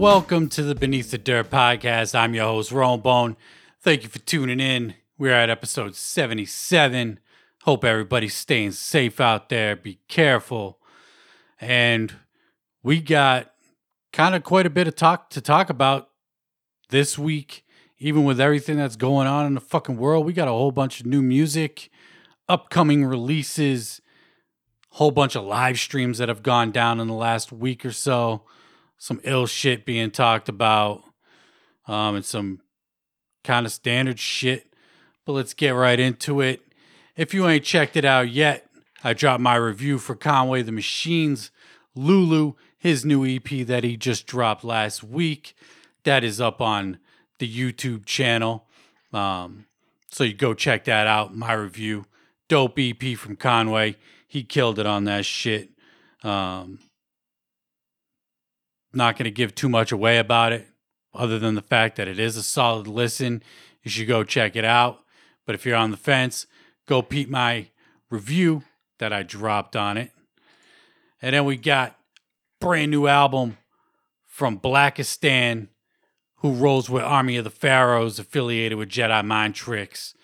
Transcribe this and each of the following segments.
Welcome to the Beneath the Dirt podcast. I'm your host, Ron Bone. Thank you for tuning in. We're at episode 77. Hope everybody's staying safe out there. Be careful. And we got kind of quite a bit of talk to talk about this week, even with everything that's going on in the fucking world. We got a whole bunch of new music, upcoming releases, whole bunch of live streams that have gone down in the last week or so, some ill shit being talked about, um, and some kind of standard shit. But let's get right into it. If you ain't checked it out yet, I dropped my review for Conway the Machines, Lulu, his new EP that he just dropped last week. That is up on the YouTube channel. Um, so you go check that out. My review. Dope EP from Conway. He killed it on that shit. Um, not going to give too much away about it, other than the fact that it is a solid listen. You should go check it out. But if you're on the fence, go peep my review that I dropped on it. And then we got brand new album from Blacastan, who rolls with Army of the Pharaohs, affiliated with Jedi Mind Tricks,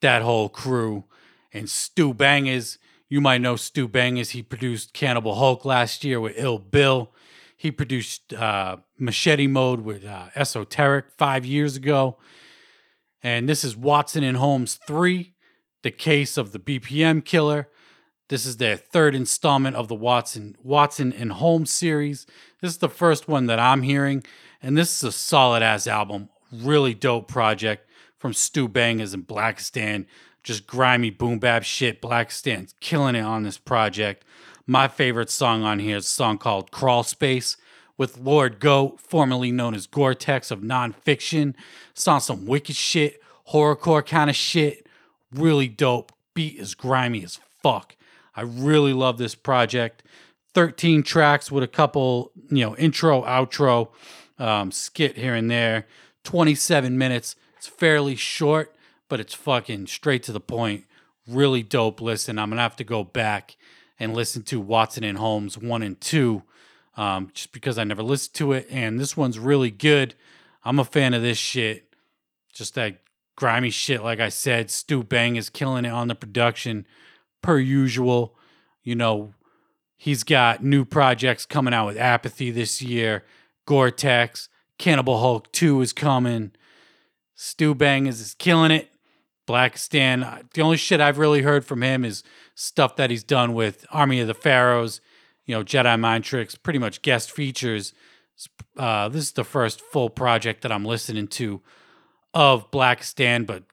that whole crew. And Stu Bangas, you might know Stu Bangas. He produced Cannibal Hulk last year with Ill Bill. He produced uh, Machete Mode with uh, Esoteric five years ago. And this is Watson and Holmes 3, the case of the BPM killer. This is their third installment of the Watson Watson and Holmes series. This is the first one that I'm hearing, and this is a solid ass album. Really dope project from Stu Bangas and Blacastan. Just grimy boom bap shit. Blacastan's killing it on this project. My favorite song on here is a song called Crawl Space with Lord Goat, formerly known as Gore-Tex of Non Phixion. It's on some wicked shit, horrorcore kind of shit. Really dope. Beat is grimy as fuck. I really love this project. 13 tracks with a couple, you know, intro, outro, um, skit here and there. 27 minutes. It's fairly short, but it's fucking straight to the point. Really dope listen. I'm going to have to go back and listen to Watson and Holmes 1 and 2 um, just because I never listened to it. And this one's really good. I'm a fan of this shit. Just that grimy shit, like I said. Stu Bang is killing it on the production per usual. You know, he's got new projects coming out with Apathy this year, Gore-Tex, Cannibal Hulk 2 is coming. Stu Bang is, is killing it. Blacastan, the only shit I've really heard from him is stuff that he's done with Army of the Pharaohs, you know, Jedi Mind Tricks, pretty much guest features. Uh, this is the first full project that I'm listening to of Black Stan, but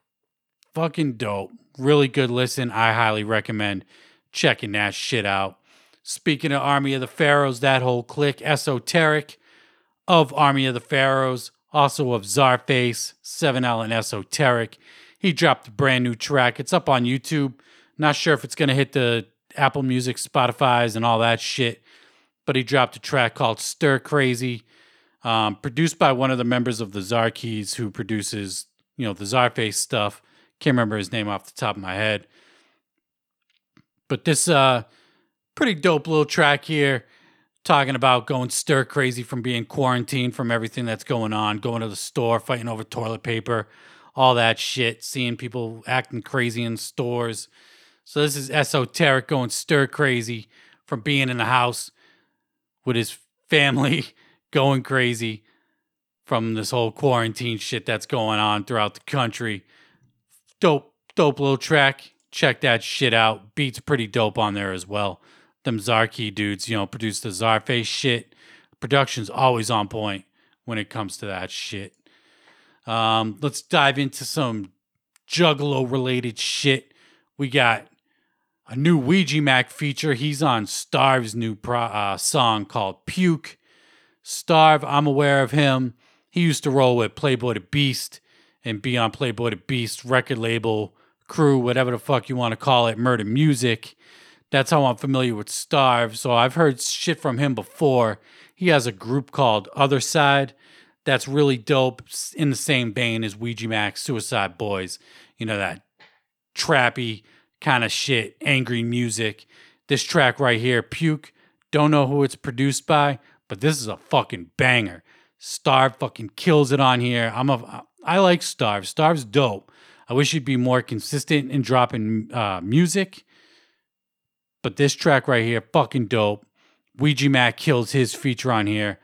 fucking dope really good listen. I highly recommend checking that shit out. Speaking of Army of the Pharaohs, that whole clique, Esoteric of Army of the Pharaohs, also of Czarface, 7L and Esoteric. He dropped a brand new track. It's up on YouTube. Not sure if it's going to hit the Apple Music, Spotify's, and all that shit, but he dropped a track called Stir Crazy, um, produced by one of the members of the Czarkeys who produces, you know, the Czarface stuff. Can't remember his name off the top of my head. But this uh pretty dope little track here talking about going stir crazy from being quarantined from everything that's going on, going to the store, fighting over toilet paper, all that shit, seeing people acting crazy in stores. So this is esoteric going stir crazy from being in the house with his family going crazy from this whole quarantine shit that's going on throughout the country dope, dope little track. Check that shit out. Beats pretty dope on there as well. Them Czarkey dudes, you know, produce the Czarface shit. Production's always on point when it comes to that shit. Um, let's dive into some Juggalo related shit. We got a new Ouija Macc feature. He's on Starve's new pro- uh, song called Puke. Starve, I'm aware of him. He used to roll with Playboy the Beast and be on Playboy the Beast record label, crew, whatever the fuck you want to call it, Murder Music. That's how I'm familiar with Starve. So I've heard shit from him before. He has a group called Other Side that's really dope in the same vein as Ouija Max, Suicide Boys. You know, that trappy kind of shit, angry music. This track right here, Puke, don't know who it's produced by, but this is a fucking banger. Starve fucking kills it on here. I'm a I like Starve. Starve's dope. I wish he'd be more consistent in dropping uh, music. But this track right here, fucking dope. Ouija Macc kills his feature on here.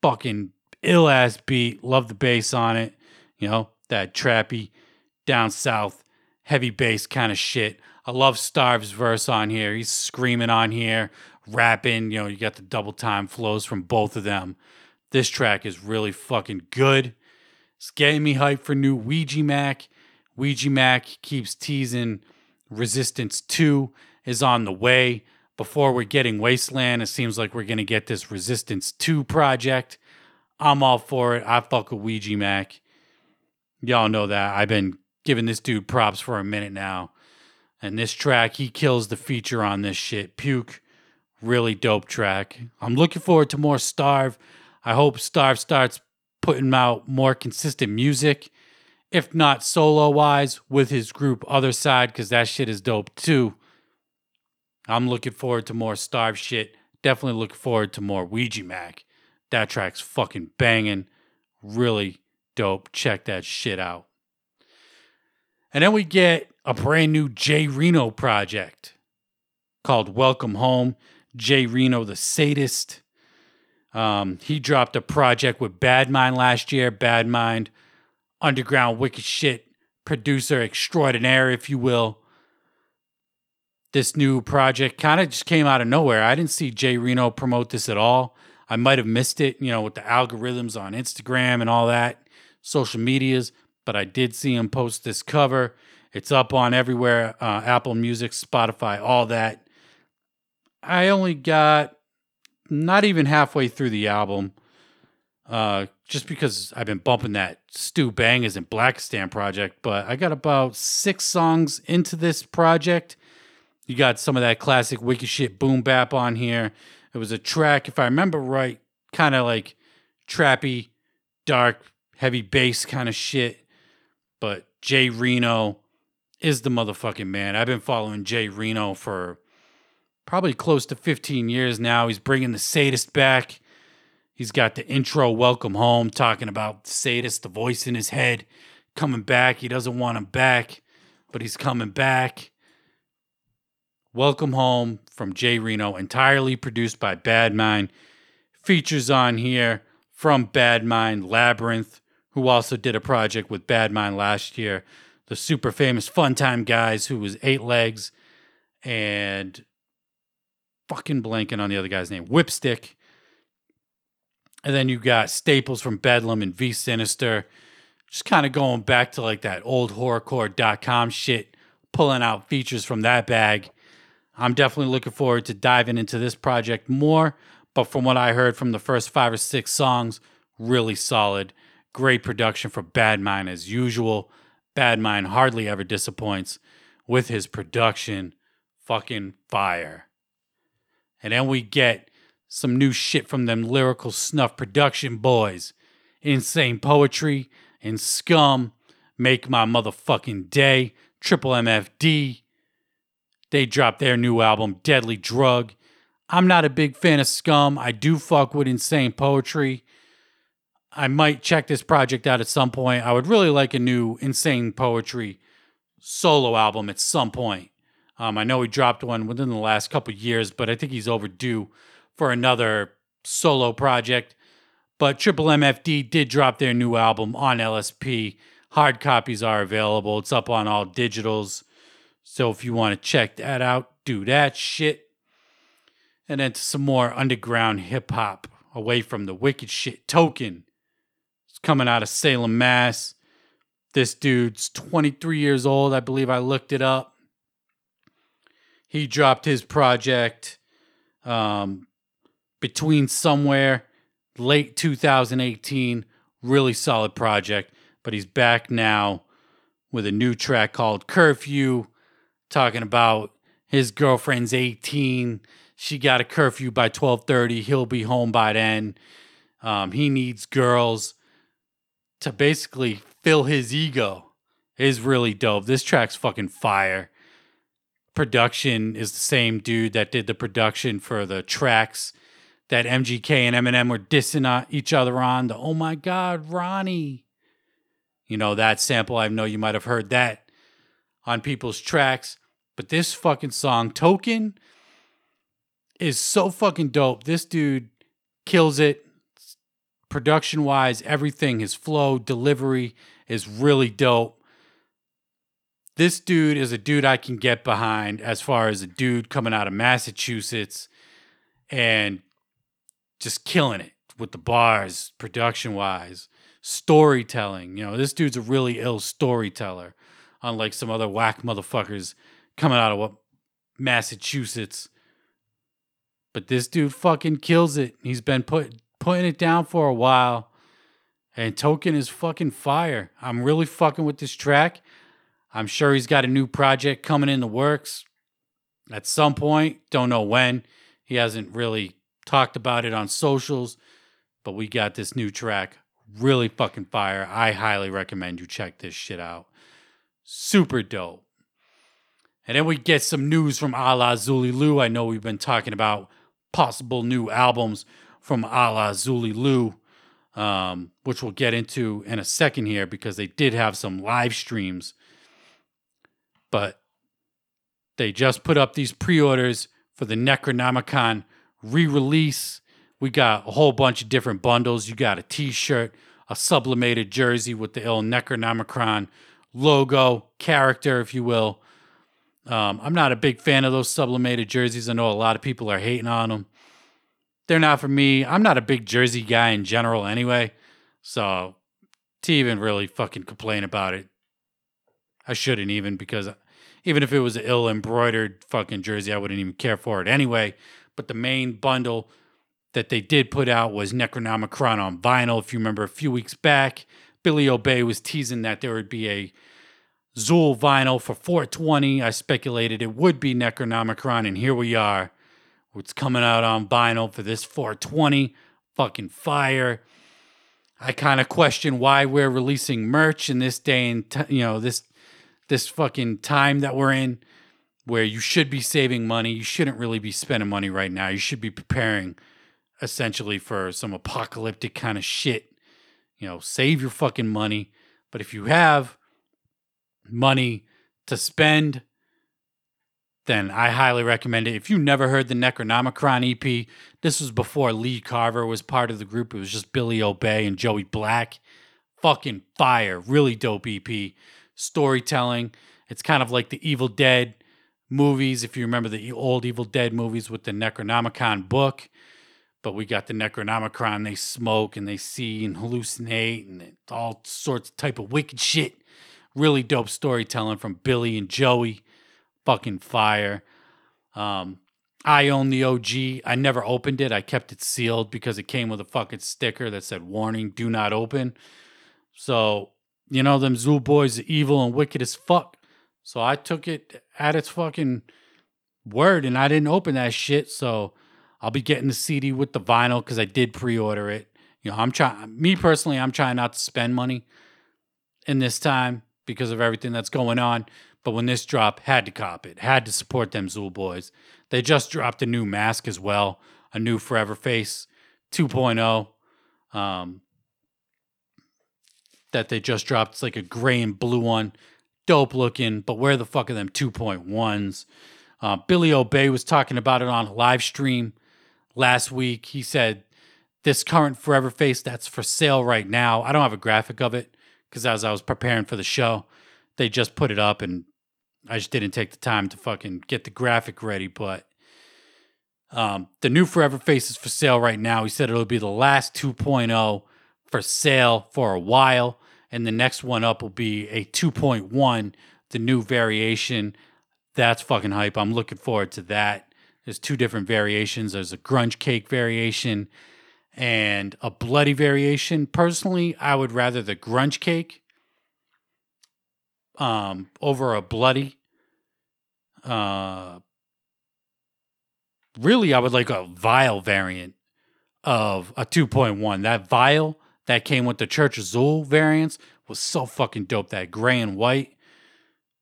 Fucking ill ass beat. Love the bass on it. You know, that trappy, down south, heavy bass kind of shit. I love Starve's verse on here. He's screaming on here, rapping. You know, you got the double time flows from both of them. This track is really fucking good. It's getting me hyped for new Ouija Macc. Ouija Macc keeps teasing Resistance 2 is on the way. Before we're getting Wasteland, it seems like we're going to get this Resistance 2 project. I'm all for it. I fuck with Ouija Macc. Y'all know that. I've been giving this dude props for a minute now. And this track, he kills the feature on this shit. Puke, really dope track. I'm looking forward to more Starve. I hope Starve starts putting out more consistent music, if not solo wise, with his group Other Side, because that shit is dope too. I'm looking forward to more Starve shit. Definitely looking forward to more Ouija Macc. That track's fucking banging. Really dope. Check that shit out. And then we get a brand new Jay Reno project called Welcome Home. Jay Reno, the sadist. Um, he dropped a project with Bad Mind last year. Bad Mind, underground wicked shit producer extraordinaire, if you will. This new project kind of just came out of nowhere. I didn't see Jay Reno promote this at all. I might have missed it, you know, with the algorithms on Instagram and all that, social medias, but I did see him post this cover. It's up on everywhere uh, Apple Music, Spotify, all that. I only got not even halfway through the album, uh, just because I've been bumping that Stu Bangas and Blacastan project. But I got about six songs into this project. You got some of that classic wicked shit boom bap on here. It was a track, if I remember right, kind of like trappy, dark, heavy bass kind of shit. But Jay Reno is the motherfucking man. I've been following Jay Reno for probably close to 15 years now. He's bringing the sadist back. He's got the intro Welcome Home talking about the sadist, the voice in his head coming back. He doesn't want him back, but he's coming back. Welcome Home from Jay Reno, entirely produced by Bad Mind. Features on here from Bad Mind Labrinth, who also did a project with Bad Mind last year. The super famous Fun Time guys, who was Eight Legs and fucking blanking on the other guy's name, Whipstick. And then you got Staples from Bedlam and V Sinister. Just kind of going back to like that old horrorcore.com shit, pulling out features from that bag. I'm definitely looking forward to diving into this project more. But from what I heard from the first five or six songs, really solid. Great production for Bad Mind as usual. Bad Mind hardly ever disappoints with his production. Fucking fire. And then we get some new shit from them lyrical snuff production boys. Insane poetry and scum make my motherfucking day. Triple MFD. They dropped their new album, Deadly Drug. I'm not a big fan of Scum. I do fuck with insane poetry. I might check this project out at some point. I would really like a new insane poetry solo album at some point. Um, I know he dropped one within the last couple years, but I think he's overdue for another solo project. But Triple MFD did drop their new album on LSP. Hard copies are available. It's up on all digitals. So if you want to check that out, do that shit. And then some more underground hip hop away from the wicked shit. Token. It's coming out of Salem, Mass. This dude's 23 years old. I believe I looked it up. He dropped his project um, between somewhere late 2018. Really solid project. But he's back now with a new track called Curfew talking about his girlfriend's 18 she got a curfew by 12:30 he'll be home by then um, he needs girls to basically fill his ego is really dope this track's fucking fire production is the same dude that did the production for the tracks that MGK and Eminem were dissing each other on. The oh my God, Ronnie. You know, that sample, I know you might have heard that on people's tracks. But this fucking song, Token, is so fucking dope. This dude kills it production wise, everything, his flow, delivery is really dope. This dude is a dude I can get behind as far as a dude coming out of Massachusetts and just killing it with the bars, production wise, storytelling. You know, this dude's a really ill storyteller, unlike some other whack motherfuckers coming out of Massachusetts. But this dude fucking kills it. He's been put putting it down for a while. And Token is fucking fire. I'm really fucking with this track. I'm sure he's got a new project coming in the works at some point. Don't know when. He hasn't really talked about it on socials, but we got this new track. Really fucking fire. I highly recommend you check this shit out. Super dope. And then we get some news from Ala Zuli. I know we've been talking about possible new albums from Ala Zuli um, which we'll get into in a second here because they did have some live streams. But they just put up these pre orders for the Necronomicon re release. We got a whole bunch of different bundles. You got a t shirt, a sublimated jersey with the ill Necronomicon logo, character, if you will. Um, I'm not a big fan of those sublimated jerseys. I know a lot of people are hating on them they're not for me. I'm not a big jersey guy in general anyway. So to even really fucking complain about it, I shouldn't even because even if it was an ill embroidered fucking jersey, I wouldn't even care for it anyway. But the main bundle that they did put out was Necronomicon on vinyl. If you remember a few weeks back, Billy Obey was teasing that there would be a Xul vinyl for 420. I speculated it would be Necronomicon, and here we are. It's coming out on vinyl for this 420. Fucking fire. I kind of question why we're releasing merch in this day and t- you know this this fucking time that we're in where you should be saving money. You shouldn't really be spending money right now. You should be preparing essentially for some apocalyptic kind of shit. You know, save your fucking money. But if you have money to spend, then I highly recommend it. If you never heard the Necronomicon EP, this was before Lee Carver was part of the group. It was just Billy Obey and Joey Black. Fucking fire. Really dope EP. Storytelling. It's kind of like the Evil Dead movies, if you remember the old Evil Dead movies with the Necronomicon book. But we got the Necronomicon. They smoke and they see and hallucinate and all sorts of type of wicked shit. Really dope storytelling from Billy and Joey fucking fire. Um, I own the OG. I never opened it. I kept it sealed because it came with a fucking sticker that said "Warning: Do not open." So you know them Zoo boys are evil and wicked as fuck. So I took it at its fucking word, and I didn't open that shit. So I'll be getting the CD with the vinyl because I did pre-order it. You know, I'm trying. Me personally, I'm trying not to spend money in this time because of everything that's going on. But when this drop, had to cop it, had to support them Xul boys. They just dropped a new mask as well, a new Forever Face 2.0. Um, that they just dropped. It's like a gray and blue one. Dope looking, but where the fuck are them 2.1s? Uh, Billy Obey was talking about it on a live stream last week. He said, This current Forever Face that's for sale right now. I don't have a graphic of it because as I was preparing for the show, they just put it up and I just didn't take the time to fucking get the graphic ready, but um, the new Forever Face is for sale right now. He said it'll be the last 2.0 for sale for a while, and the next one up will be a 2.1, the new variation. That's fucking hype. I'm looking forward to that. There's two different variations. There's a grunge cake variation and a bloody variation. Personally, I would rather the grunge cake um, over a bloody. Uh, really, I would like a vile variant of a 2.1. That vial that came with the Church Xul variants was so fucking dope. That gray and white,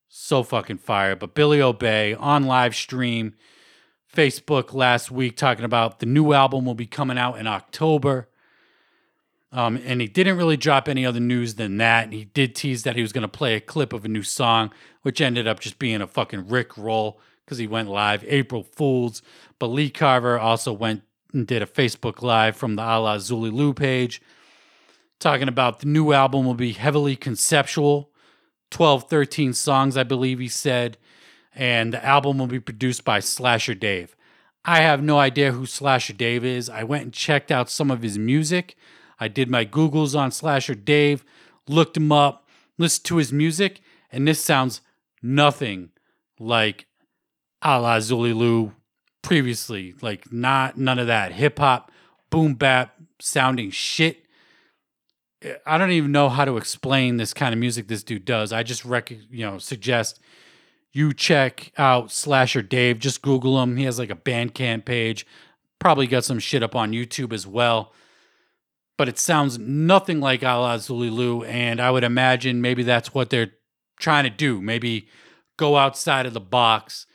so fucking fire. But Billy Obey on live stream, Facebook last week talking about the new album will be coming out in October. Um, and he didn't really drop any other news than that. And He did tease that he was going to play a clip of a new song, which ended up just being a fucking Rick roll because he went live April Fools. But Lee Carver also went and did a Facebook Live from the Alla Xul Elu page talking about the new album will be heavily conceptual 12, 13 songs, I believe he said. And the album will be produced by Slasher Dave. I have no idea who Slasher Dave is. I went and checked out some of his music. I did my Googles on Slasher Dave, looked him up, listened to his music, and this sounds nothing like Alla Xul Elu previously. Like not none of that hip hop, boom bap sounding shit. I don't even know how to explain this kind of music this dude does. I just rec- you know suggest you check out Slasher Dave. Just Google him. He has like a Bandcamp page. Probably got some shit up on YouTube as well but it sounds nothing like Alla Xul Elu. And I would imagine maybe that's what they're trying to do. Maybe go outside of the box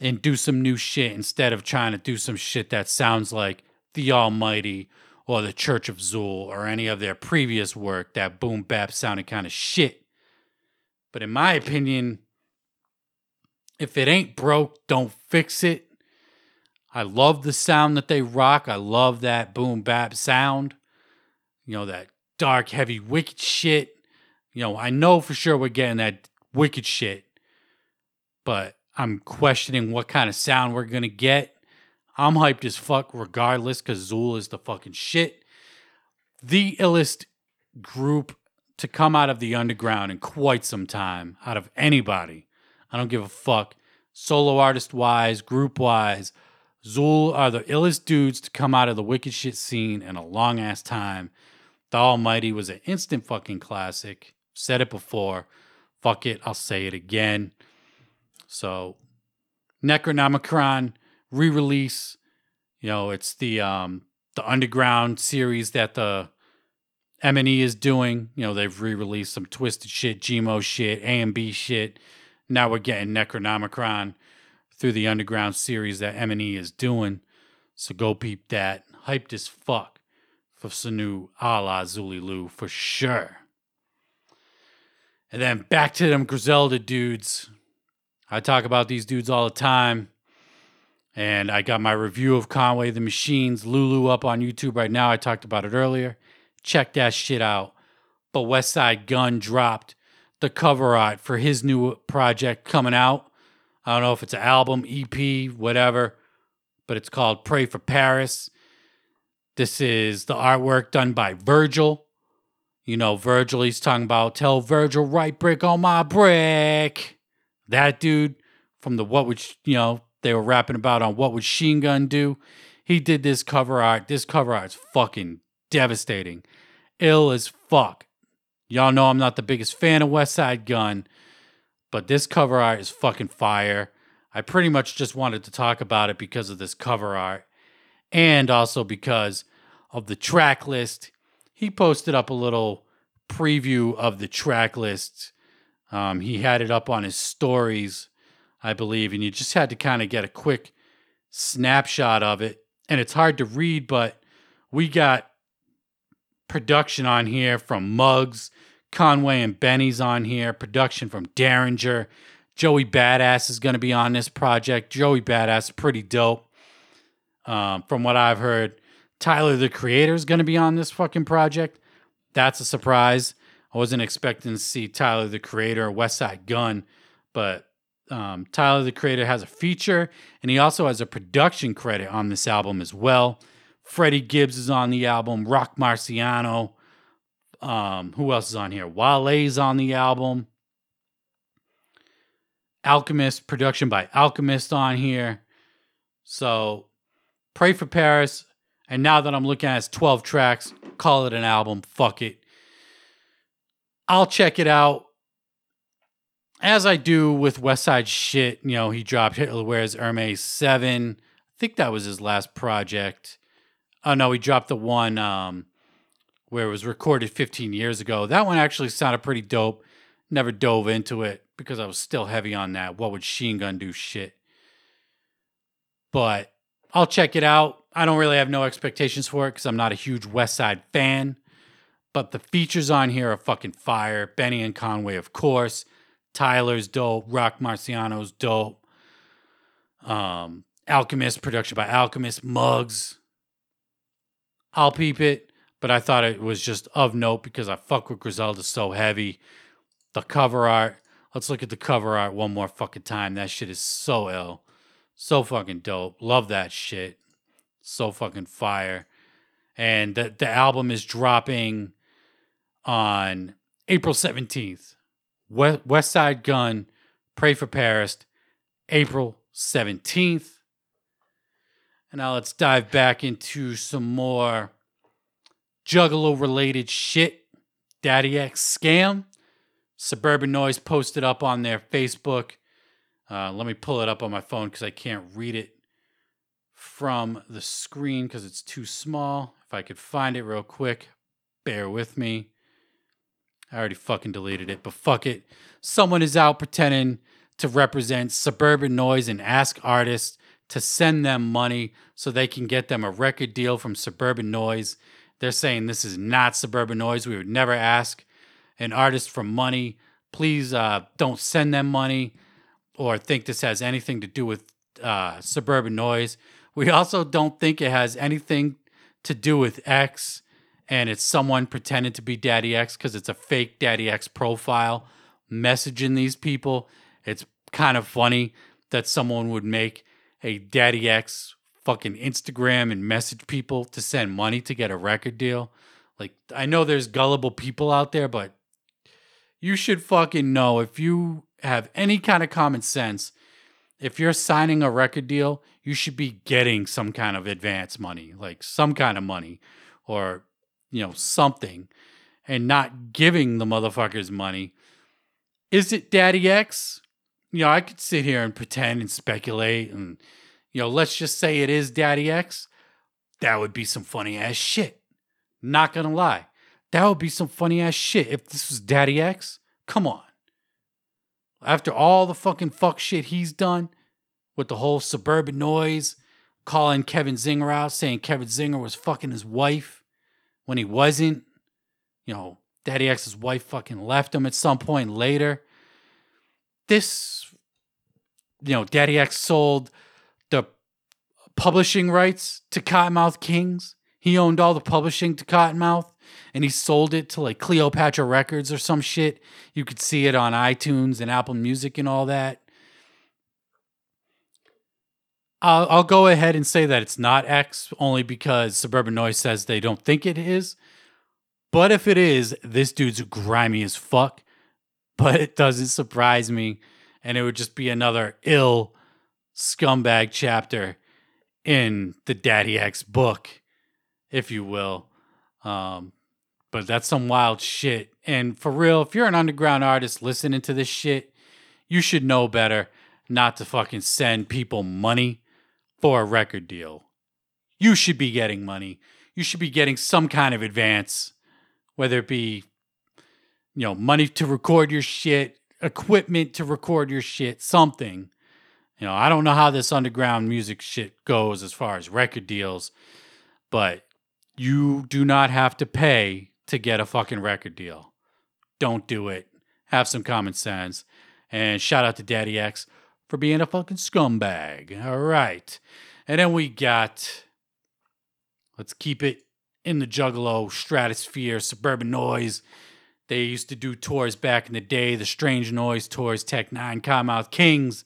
and do some new shit instead of trying to do some shit that sounds like The Almighty or The Church of Xul or any of their previous work that boom bap sounded kind of shit. But in my opinion, if it ain't broke, don't fix it. I love the sound that they rock. I love that boom bap sound you know, that dark, heavy, wicked shit. You know, I know for sure we're getting that wicked shit, but I'm questioning what kind of sound we're gonna get. I'm hyped as fuck regardless, because Xul is the fucking shit. The illest group to come out of the underground in quite some time, out of anybody. I don't give a fuck. Solo artist wise, group wise, Xul are the illest dudes to come out of the wicked shit scene in a long ass time. The Almighty was an instant fucking classic. Said it before. Fuck it, I'll say it again. So, Necronomicon re-release. You know, it's the um the underground series that the MNE is doing. You know, they've re-released some Twiztid shit, Gmo shit, A and B shit. Now we're getting Necronomicon through the underground series that MNE is doing. So go peep that. Hyped as fuck for Sanu Alla Xul Elu for sure. And then back to them Griselda dudes. I talk about these dudes all the time. And I got my review of Conway the Machines, Lulu up on YouTube right now. I talked about it earlier. Check that shit out. But Westside Gunn dropped the cover art for his new project coming out. I don't know if it's an album, EP, whatever, but it's called Pray for Paris. This is the artwork done by Virgil. You know, Virgil, he's talking about tell Virgil, right brick on my brick. That dude from the what would, you know, they were rapping about on what would Chinegun do. He did this cover art. This cover art is fucking devastating. Ill as fuck. Y'all know I'm not the biggest fan of Westside Gunn, but this cover art is fucking fire. I pretty much just wanted to talk about it because of this cover art and also because of the track list. He posted up a little preview of the track list. Um, he had it up on his stories, I believe, and you just had to kind of get a quick snapshot of it. And it's hard to read, but we got production on here from Muggs, Conway and Benny's on here, production from Daringer. Joey Badass is going to be on this project. Joey Badass, pretty dope. Um, from what I've heard, Tyler the Creator is going to be on this fucking project. That's a surprise. I wasn't expecting to see Tyler the Creator or Westside Gunn, but um, Tyler the Creator has a feature and he also has a production credit on this album as well. Freddie Gibbs is on the album, Roc Marciano. Um, who else is on here? Wale's on the album. Alchemist, production by Alchemist on here. So, Pray for Paris and now that I'm looking at it, it's 12 tracks, call it an album. Fuck it. I'll check it out. As I do with Westside shit, you know, he dropped Hitler Wears Hermes 7. I think that was his last project. Oh no, we dropped the one um, where it was recorded 15 years ago. That one actually sounded pretty dope. Never dove into it because I was still heavy on that. What would Chinegun do shit? but I'll check it out. I don't really have no expectations for it because I'm not a huge West Side fan. But the features on here are fucking fire. Benny and Conway, of course. Tyler's dope. Roc Marciano's dope. Um, Alchemist, production by Alchemist. Muggs. I'll peep it, but I thought it was just of note because I fuck with Griselda so heavy. The cover art. Let's look at the cover art one more fucking time. That shit is so ill. So fucking dope. Love that shit. So fucking fire. And the, the album is dropping on April 17th. Westside Gunn, Pray for Paris, April 17th. And now let's dive back into some more Juggalo related shit. Daddy X scam. Suburban Noize posted up on their Facebook. Uh, let me pull it up on my phone because I can't read it from the screen because it's too small. If I could find it real quick, bear with me. I already fucking deleted it, but fuck it. Someone is out pretending to represent Suburban Noize and ask artists to send them money so they can get them a record deal from Suburban Noize. They're saying this is not Suburban Noize. We would never ask an artist for money. Please uh, don't send them money or think this has anything to do with uh, Suburban Noize. We also don't think it has anything to do with X and it's someone pretending to be Daddy X because it's a fake Daddy X profile messaging these people. It's kind of funny that someone would make a Daddy X fucking Instagram and message people to send money to get a record deal. Like, I know there's gullible people out there, but you should fucking know if you have any kind of common sense, if you're signing a record deal, you should be getting some kind of advance money, like some kind of money, or you know, something and not giving the motherfuckers money. Is it Daddy X? You know, I could sit here and pretend and speculate and, you know, let's just say it is Daddy X. That would be some funny ass shit. Not gonna lie. That would be some funny ass shit if this was Daddy X. Come on. After all the fucking fuck shit he's done with the whole suburban noise, calling Kevin Zinger out, saying Kevin Zinger was fucking his wife when he wasn't. You know, Daddy X's wife fucking left him at some point later. This, you know, Daddy X sold the publishing rights to Kottonmouth Kings. He owned all the publishing to Cottonmouth and he sold it to like Cleopatra Records or some shit. You could see it on iTunes and Apple Music and all that. I'll, I'll go ahead and say that it's not X only because Suburban Noize says they don't think it is. But if it is, this dude's grimy as fuck. But it doesn't surprise me. And it would just be another ill scumbag chapter in the Daddy X book, if you will. Um, but that's some wild shit. And for real, if you're an underground artist listening to this shit, you should know better not to fucking send people money for a record deal. You should be getting money. You should be getting some kind of advance, whether it be, you know, money to record your shit, equipment to record your shit, something. You know, I don't know how this underground music shit goes as far as record deals, but you do not have to pay to get a fucking record deal. Don't do it. Have some common sense. And shout out to Daddy X for being a fucking scumbag. All right. And then we got, let's keep it in the Juggalo stratosphere, Suburban Noize. They used to do tours back in the day, the Strange Noize tours, Tech N9ne, Kottonmouth Kings.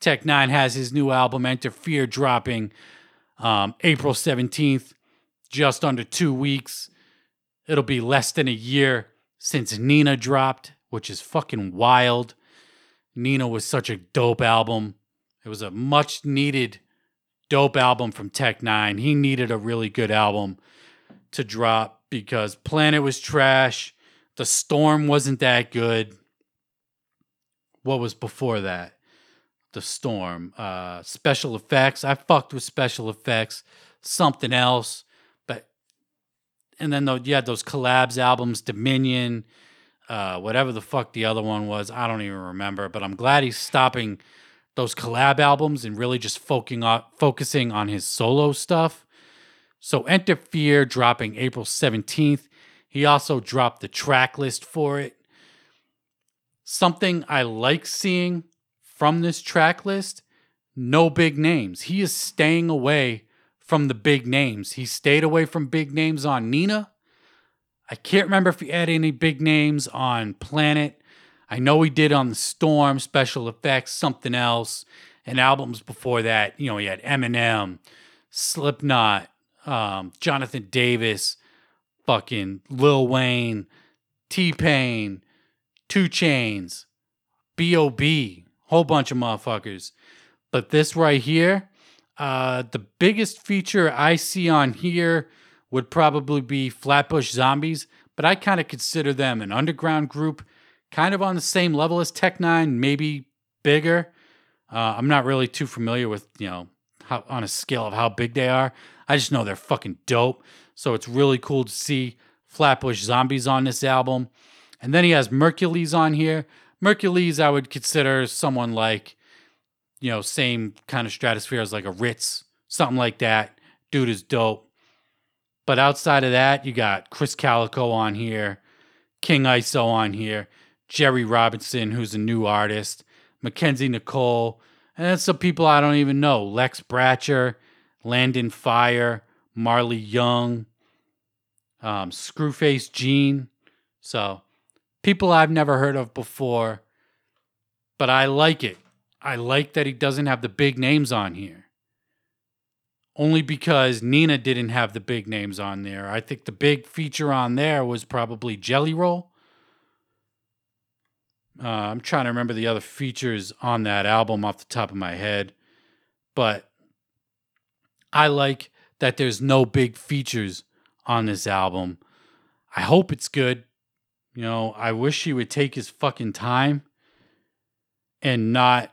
Tech N9ne has his new album, Enterfear, dropping um, April 17th, just under two weeks. It'll be less than a year since N9NA dropped, which is fucking wild. N9NA was such a dope album. It was a much needed dope album from Tech N9ne. He needed a really good album to drop because Planet was trash. The Storm wasn't that good. What was before that? The Storm. Uh, special effects. I fucked with special effects. Something else. But and then though you had those collabs albums, Dominion uh, whatever the fuck the other one was. I don't even remember, but I'm glad he's stopping those collab albums and really just focusing on, focusing on his solo stuff. So Enterfear dropping April 17th. He also dropped the track list for it. Something I like seeing from this track list no big names. He is staying away from the big names. He stayed away from big names on N9NA. I can't remember if he had any big names on Planet. I know he did on the Storm, Special Effects, something else, and albums before that. You know, he had Eminem, Slipknot, um, Jonathan Davis, fucking Lil Wayne, T Pain, 2 Chainz, B.O.B., whole bunch of motherfuckers. But this right here, uh, the biggest feature I see on here would probably be Flatbush Zombies, but I kind of consider them an underground group kind of on the same level as Tech N9ne, maybe bigger. Uh, I'm not really too familiar with, you know, how, on a scale of how big they are. I just know they're fucking dope. So it's really cool to see Flatbush Zombies on this album. And then he has Merkules on here. Merkules, I would consider someone like, you know, same kind of stratosphere as like a Rittz, something like that. Dude is dope. But outside of that, you got Krizz Kaliko on here, King ISO on here. Jerry Robinson, who's a new artist, Mackenzie Nicole, and some people I don't even know Lex Bratcher, Landon Fire, Marley Young, um, Screwface Gene. So, people I've never heard of before, but I like it. I like that he doesn't have the big names on here. Only because N9NA didn't have the big names on there. I think the big feature on there was probably Jelly Roll uh, I'm trying to remember the other features on that album off the top of my head, but I like that there's no big features on this album. I hope it's good. You know, I wish he would take his fucking time and not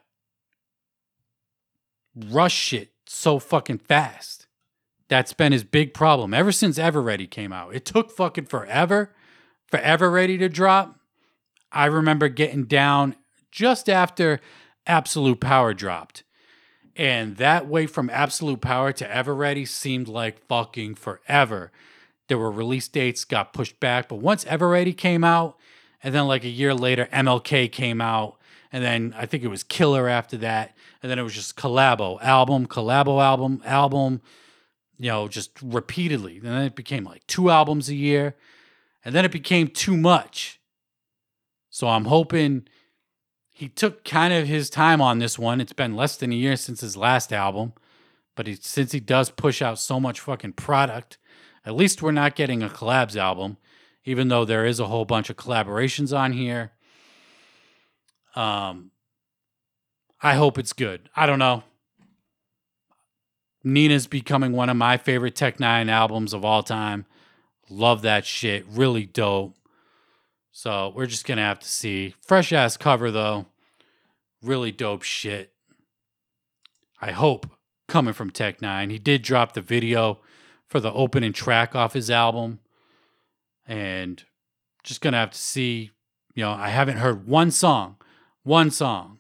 rush it so fucking fast. That's been his big problem ever since Everready came out. It took fucking forever for Everready to drop. I remember getting down just after Absolute Power dropped. And that way from Absolute Power to Everready seemed like fucking forever. There were release dates got pushed back, but once Everready came out, and then like a year later, MLK came out, and then I think it was Killer after that, and then it was just collabo album, collabo album, album, you know, just repeatedly. And then it became like two albums a year, and then it became too much. So I'm hoping he took kind of his time on this one. It's been less than a year since his last album, but he, since he does push out so much fucking product, at least we're not getting a collabs album, even though there is a whole bunch of collaborations on here. Um, I hope it's good. I don't know. N9NA's becoming one of my favorite Tech N9ne albums of all time. Love that shit. Really dope. So we're just gonna have to see. Fresh ass cover though. Really dope shit. I hope coming from Tech N9ne. He did drop the video for the opening track off his album. And just gonna have to see. You know, I haven't heard one song, one song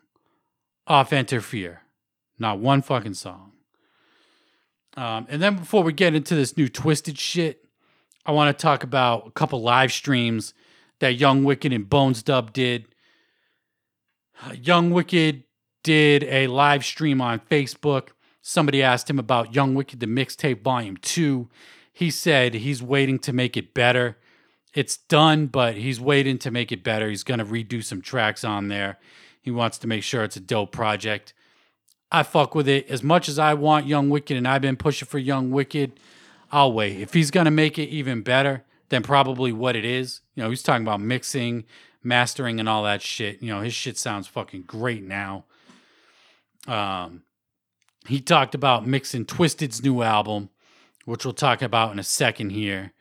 off Enterfear. Not one fucking song. Um, and then before we get into this new Twiztid shit, I want to talk about a couple live streams that Young Wicked and Bonez Dubb did. Uh, Young Wicked did a live stream on Facebook. Somebody asked him about Young Wicked, the mixtape volume two. He said he's waiting to make it better. It's done, but he's waiting to make it better. He's going to redo some tracks on there. He wants to make sure it's a dope project. I fuck with it as much as I want Young Wicked, and I've been pushing for Young Wicked. I'll wait. If he's going to make it even better, than probably what it is. You know, he's talking about mixing, mastering, and all that shit. You know, his shit sounds fucking great now. Um, he talked about mixing Twiztid's new album, which we'll talk about in a second here.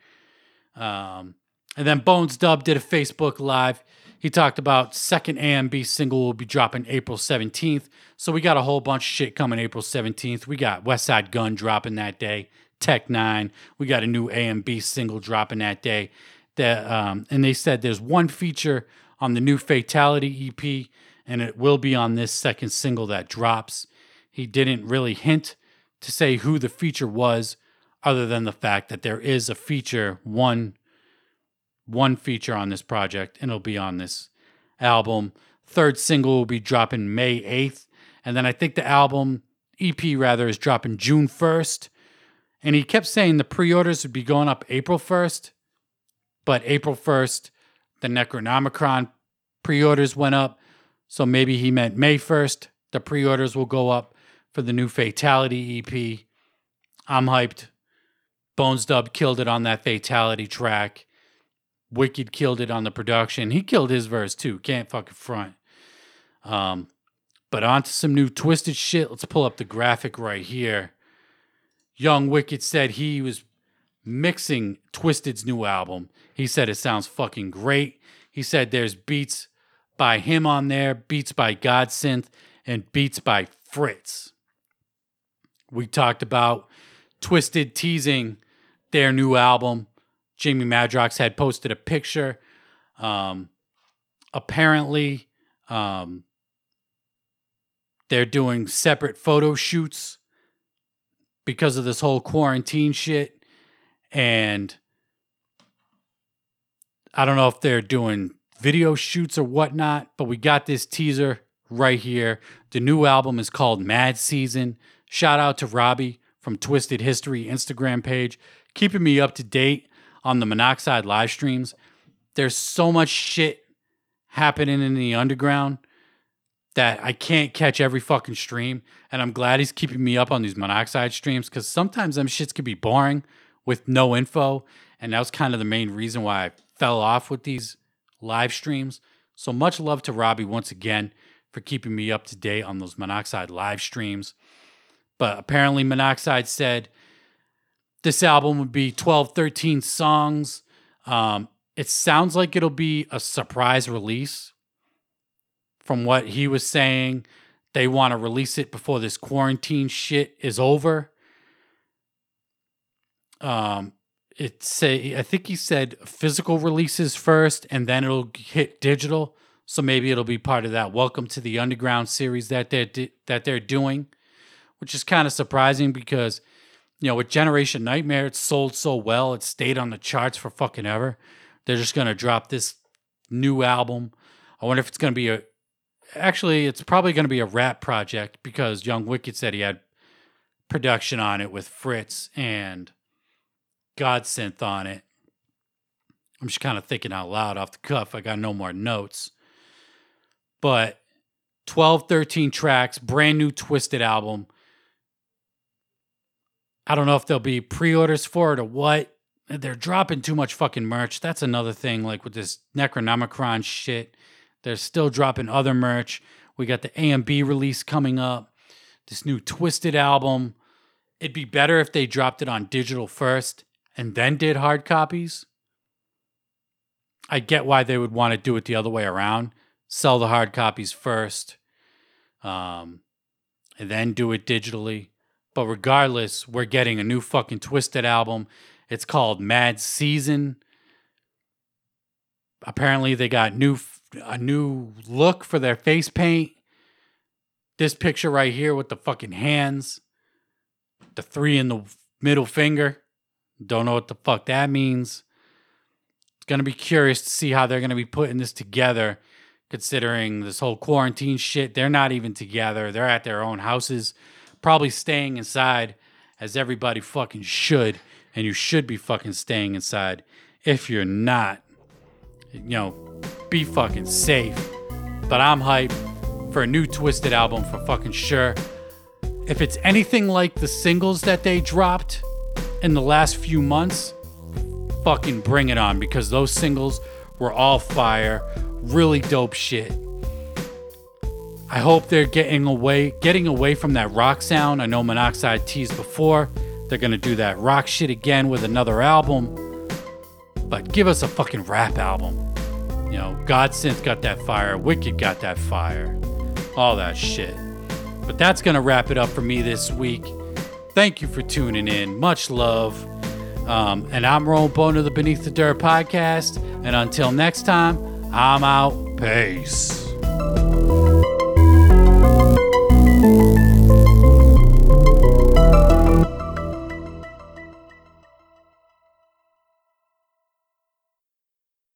Um, and then Bonez Dubb did a Facebook Live. He talked about second AMB single will be dropping April 17th. So we got a whole bunch of shit coming April 17th. We got Westside Gunn dropping that day. Tech N9ne. We got a new AMB single dropping that day. That um, and they said there's one feature on the new Fatality EP, and it will be on this second single that drops. He didn't really hint to say who the feature was, other than the fact that there is a feature, one one feature on this project, and it'll be on this album. Third single will be dropping May 8th. And then I think the album, EP rather, is dropping June 1st. And he kept saying the pre orders would be going up April 1st. But April 1st, the Necronomicon pre orders went up. So maybe he meant May 1st. The pre orders will go up for the new Fatality EP. I'm hyped. Bonez Dubb killed it on that Fatality track. Wicked killed it on the production. He killed his verse too. Can't fucking front. Um, but on to some new Twiztid shit. Let's pull up the graphic right here. Young Wicked said he was mixing Twiztid's new album. He said it sounds fucking great. He said there's beats by him on there, beats by Godsynth, and beats by Fritz. We talked about Twisted teasing their new album. Jamie Madrox had posted a picture. Um, apparently, um, they're doing separate photo shoots because of this whole quarantine shit. And I don't know if they're doing video shoots or whatnot, but we got this teaser right here. The new album is called Mad Season. Shout out to Robbie from Twiztid History Instagram page, keeping me up to date on the Monoxide live streams. There's so much shit happening in the underground that I can't catch every fucking stream. And I'm glad he's keeping me up on these Monoxide streams because sometimes them shits could be boring with no info. And that was kind of the main reason why I fell off with these live streams. So much love to Robbie once again for keeping me up to date on those Monoxide live streams. But apparently, Monoxide said this album would be 12, 13 songs. Um, it sounds like it'll be a surprise release from what he was saying. They want to release it before this quarantine shit is over. Um, it say I think he said physical releases first, and then it'll hit digital. So maybe it'll be part of that Welcome to the Underground series that they're that they're doing, which is kind of surprising because you know with Generation Nightmare it sold so well, it stayed on the charts for fucking ever. They're just gonna drop this new album. I wonder if it's gonna be a actually, it's probably going to be a rap project because Young Wicked said he had production on it with Fritz and Godsynth on it. I'm just kind of thinking out loud off the cuff. I got no more notes. But 12, 13 tracks, brand new Twiztid album. I don't know if there'll be pre orders for it or what. They're dropping too much fucking merch. That's another thing, like with this Necronomicon shit. They're still dropping other merch. We got the AMB release coming up, this new Twiztid album. It'd be better if they dropped it on digital first and then did hard copies. I get why they would want to do it the other way around. Sell the hard copies first, um, and then do it digitally. But regardless, we're getting a new fucking Twiztid album. It's called Mad Season. Apparently, they got new a new look for their face paint. This picture right here with the fucking hands, the three in the middle finger. Don't know what the fuck that means. It's gonna be curious to see how they're gonna be putting this together, considering this whole quarantine shit. They're not even together. They're at their own houses, probably staying inside, as everybody fucking should. And you should be fucking staying inside. If you're not, you know, be fucking safe. But I'm hyped for a new Twiztid album for fucking sure. If it's anything like the singles that they dropped in the last few months, fucking bring it on because those singles were all fire, really dope shit. I hope they're getting away getting away from that rock sound. I know Monoxide teased before. They're gonna do that rock shit again with another album. But give us a fucking rap album. You know, Godsynth got that fire, Wicked got that fire, all that shit. But that's to wrap it up for me this week. Thank you for tuning in. Much love. Um, and I'm Rowan Bone of the Beneath the Dirt podcast. And until next time, I'm out. Peace.